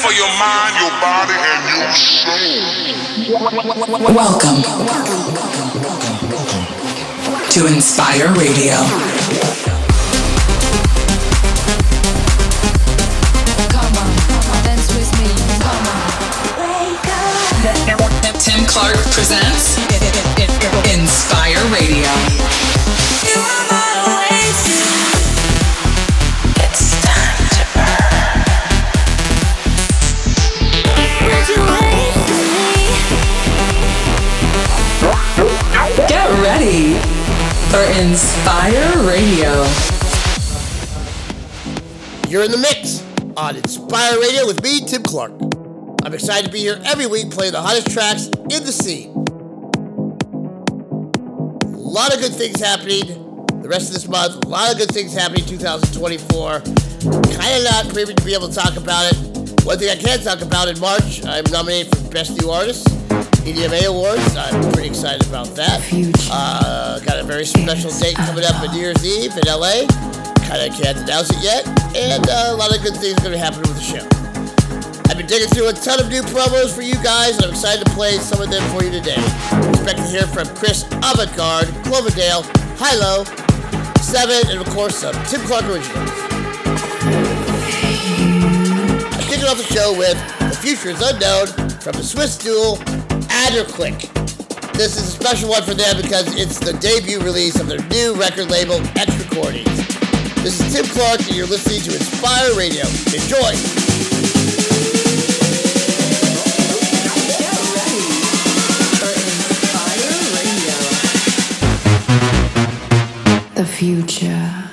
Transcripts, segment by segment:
for your mind, your body, and your soul. Welcome to Inspire Radio. Tim Clark presents Inspire Radio. Ready for Inspire Radio. You're in the mix on Inspire Radio with me, Tim Clark. I'm excited to be here every week playing the hottest tracks in the scene. A lot of good things happening the rest of this month. A lot of good things happening in 2024. Kind of not privy to be able to talk about it. One thing I can talk about in March, I'm nominated for Best New Artist, EDMA Awards. I'm pretty excited about that. Uh, got a very special date coming up on New Year's Eve in LA. Kind of can't announce it yet. And uh, a lot of good things are going to happen with the show. I've been digging through a ton of new promos for you guys, and I'm excited to play some of them for you today. Expect to hear from Chris Avantgarde, Cloverdale, HI-LO, Sevenn, and of course some Tim Clark originals. I'm kicking off the show with The Future is Unknown from the Swiss duo Adriatique. This is a special one for them because it's the debut release of their new record label, X Recordings. This is Tim Clark, and you're listening to Inspire Radio. Enjoy! The future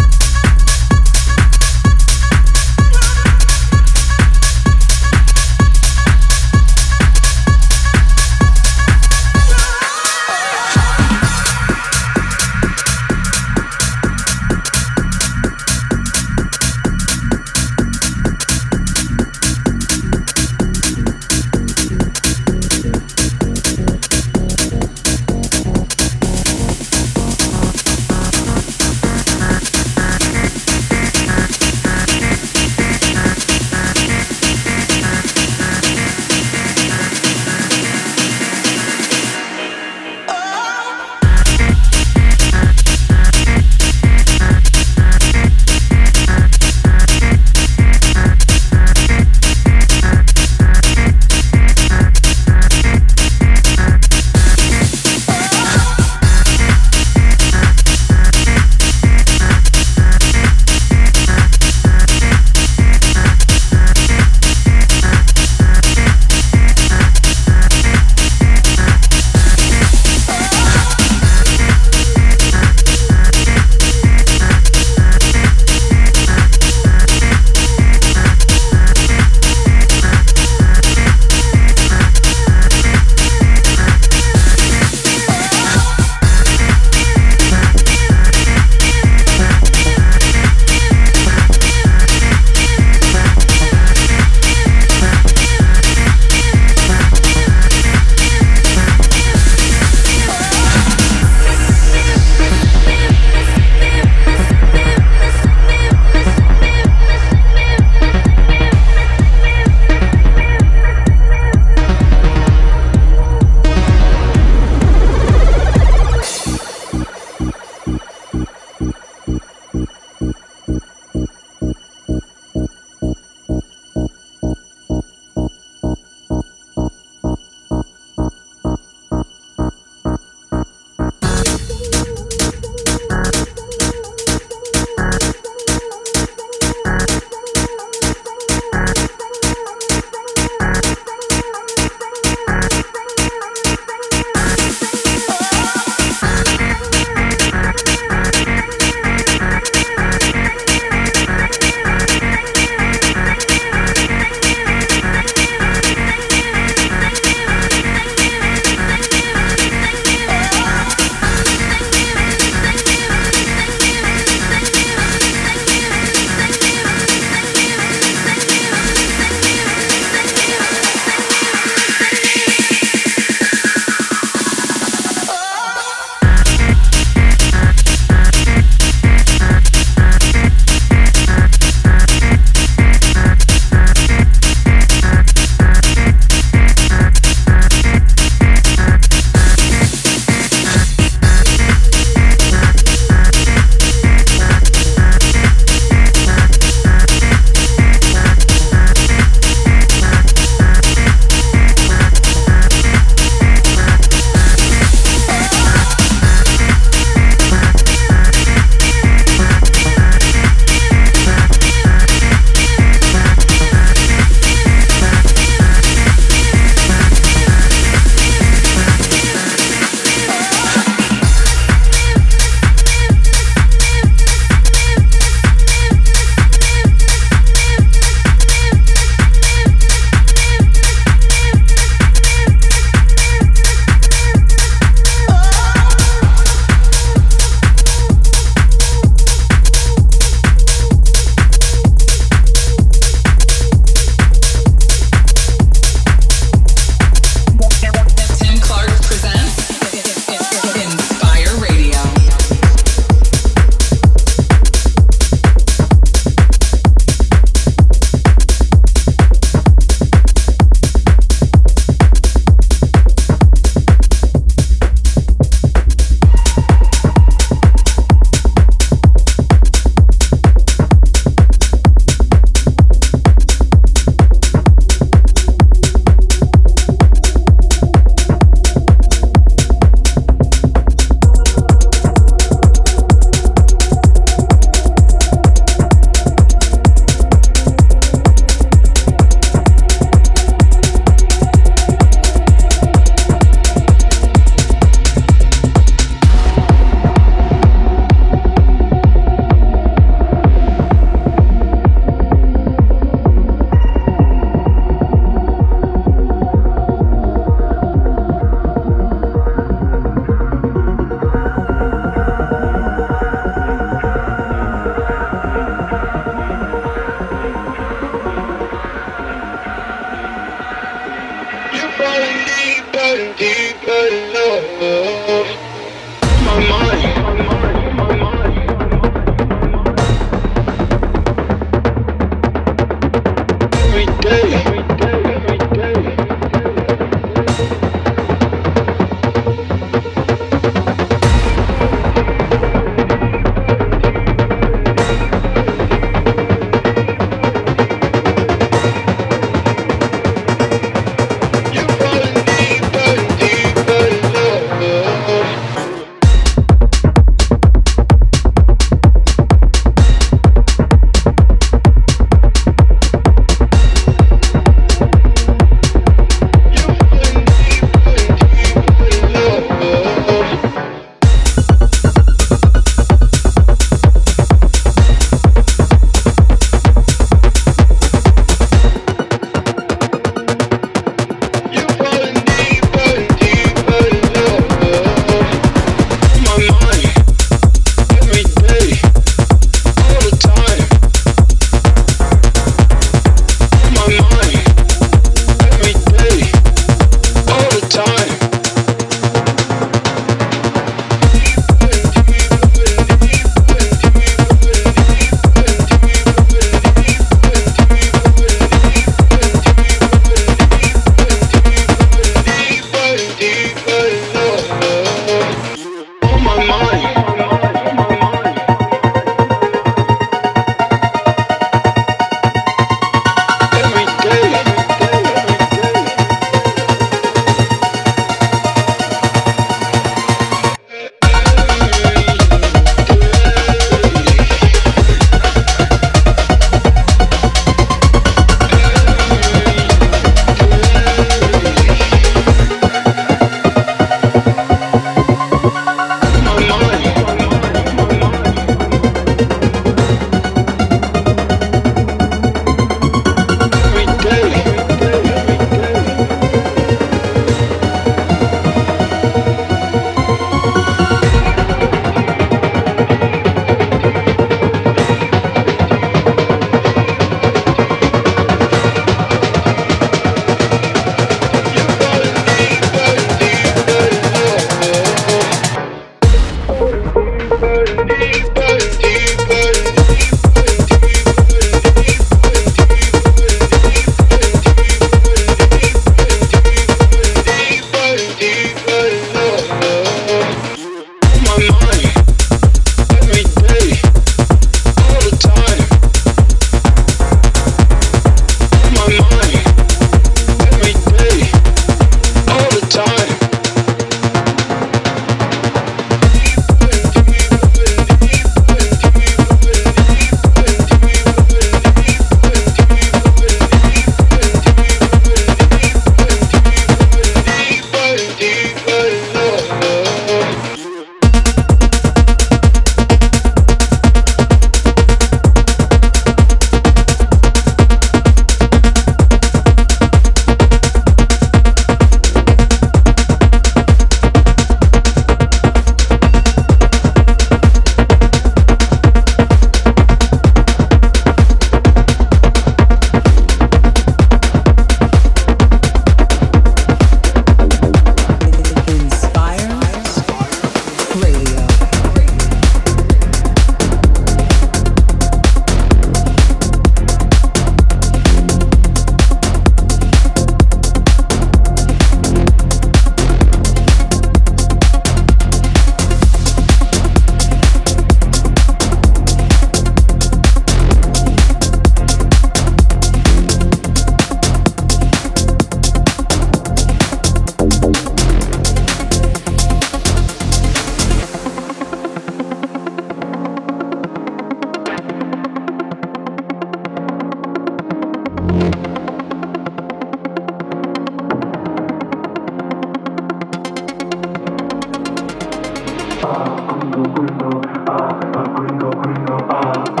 gringo,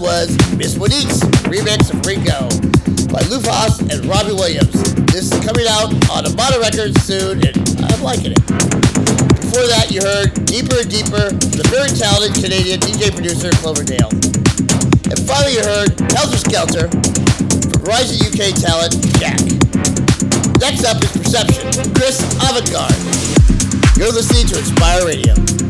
was Miss Monique's remix of Ringo by Lufthaus and Robbie Williams. This is coming out on Amada Records soon, and I'm liking it. Before that, you heard Deeper and Deeper, the very talented Canadian DJ producer Cloverdale. And finally, you heard Helter Skelter from Rising UK talent Jacq. Next up is Perception, Chris Avantgarde. You're listening to Inspire Radio.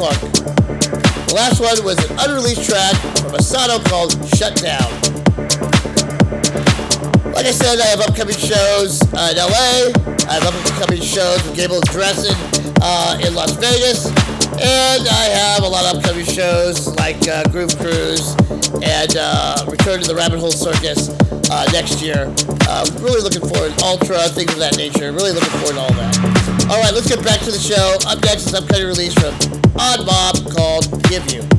Gables Dressing uh, in Like I said I have upcoming shows i have upcoming shows with Gable Dressen uh, in Las Vegas. And I have a lot of upcoming shows like uh, Groove Cruise and uh, Return to the Rabbit Hole Circus uh, next year. Uh, really looking forward, to Ultra, things of that nature. Really looking forward to all that. All right, let's get back to the show. Up next is upcoming release from Odd Mob called Give You.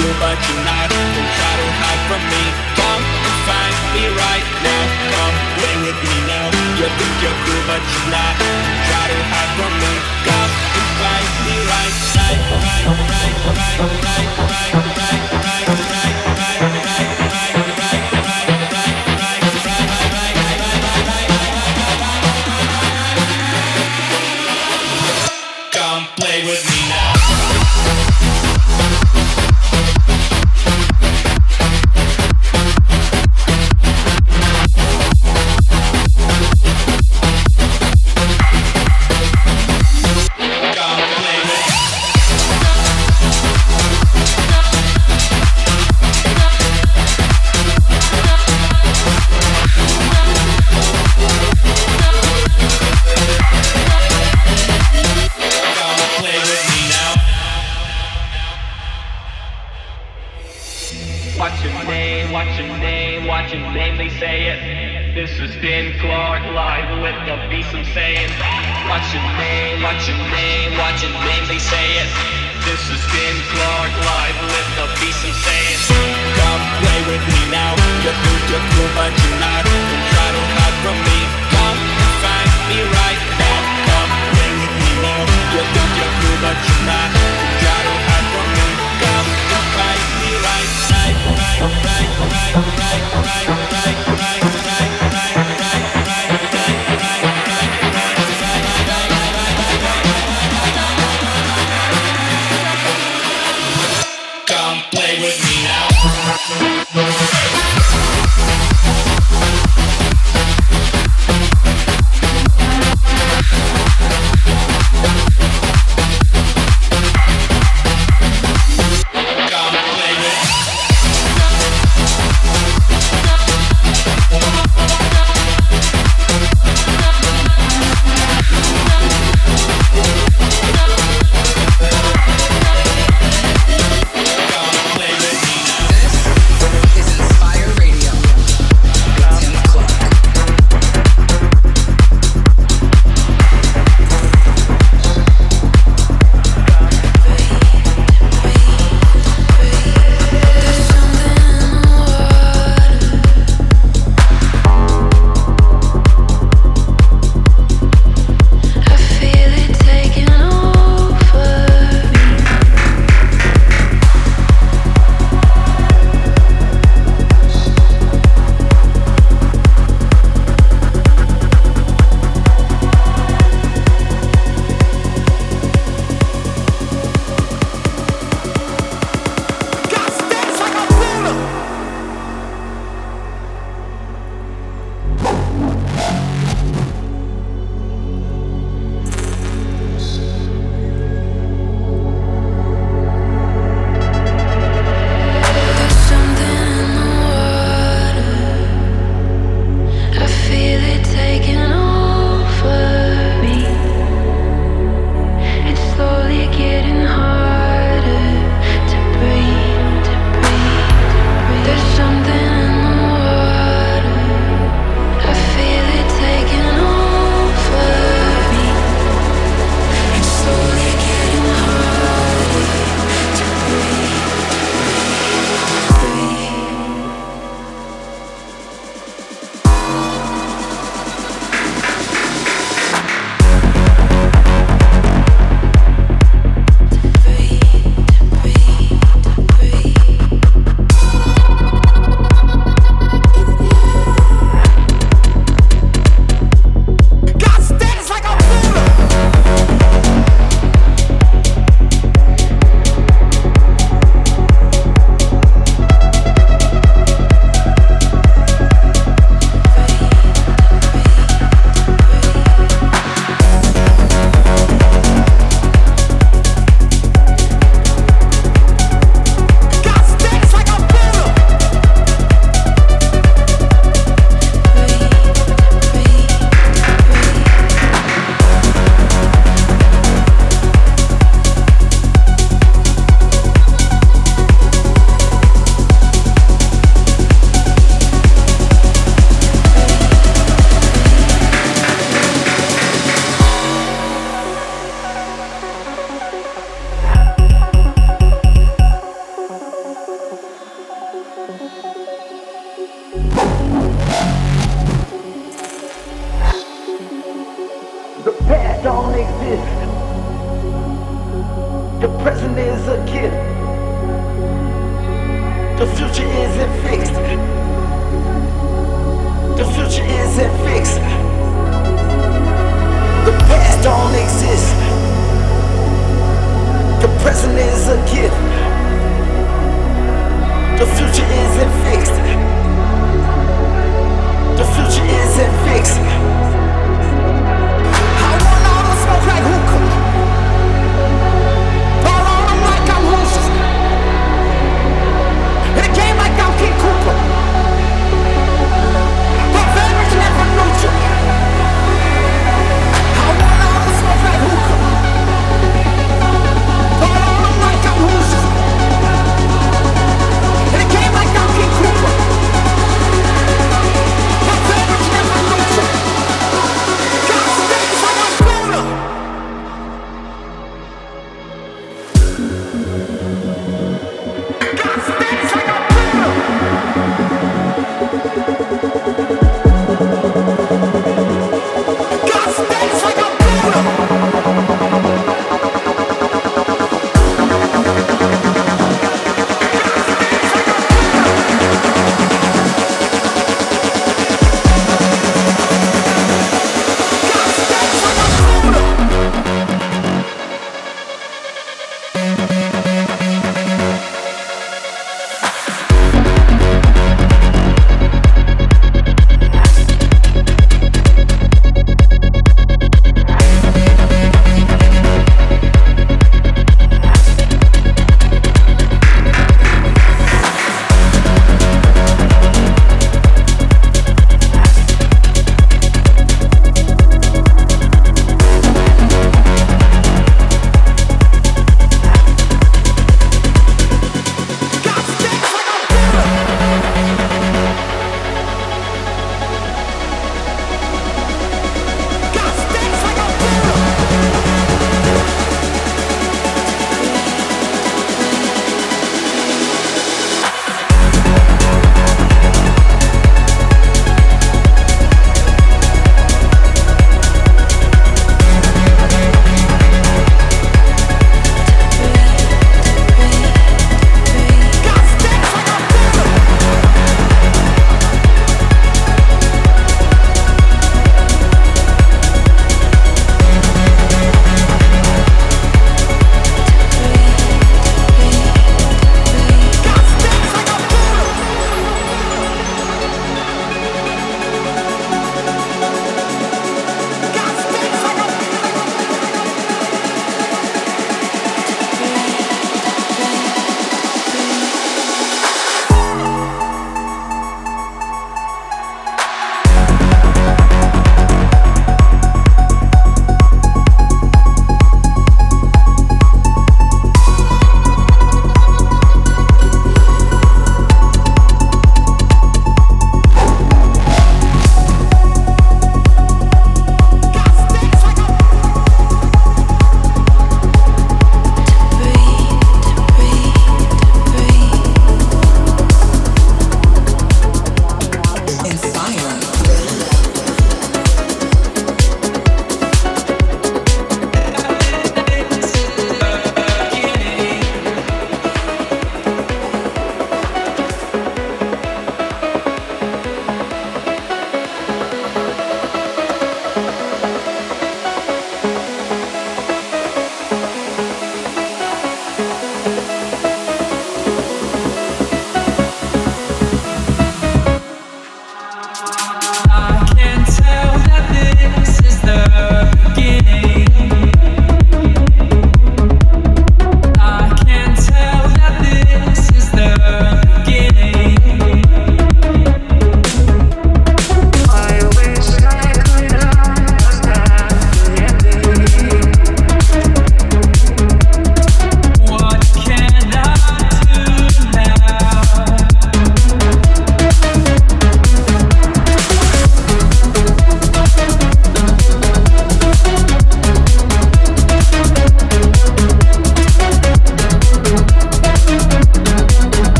you, but you're not. Don't try to hide from me. Come find me right now. Come play with me now. You think you're cool, but you're not.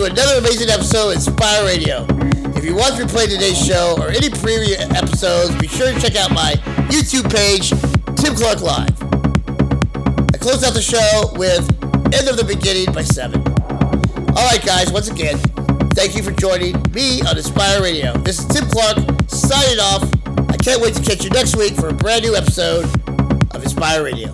Into another amazing episode of Inspire Radio. If you want to replay today's show or any previous episodes, be sure to check out my YouTube page, Tim Clark Live. I close out the show with End of the Beginning by Sevenn. Alright guys, once again, thank you for joining me on Inspire Radio. This is Tim Clark signing off. I can't wait to catch you next week for a brand new episode of Inspire Radio.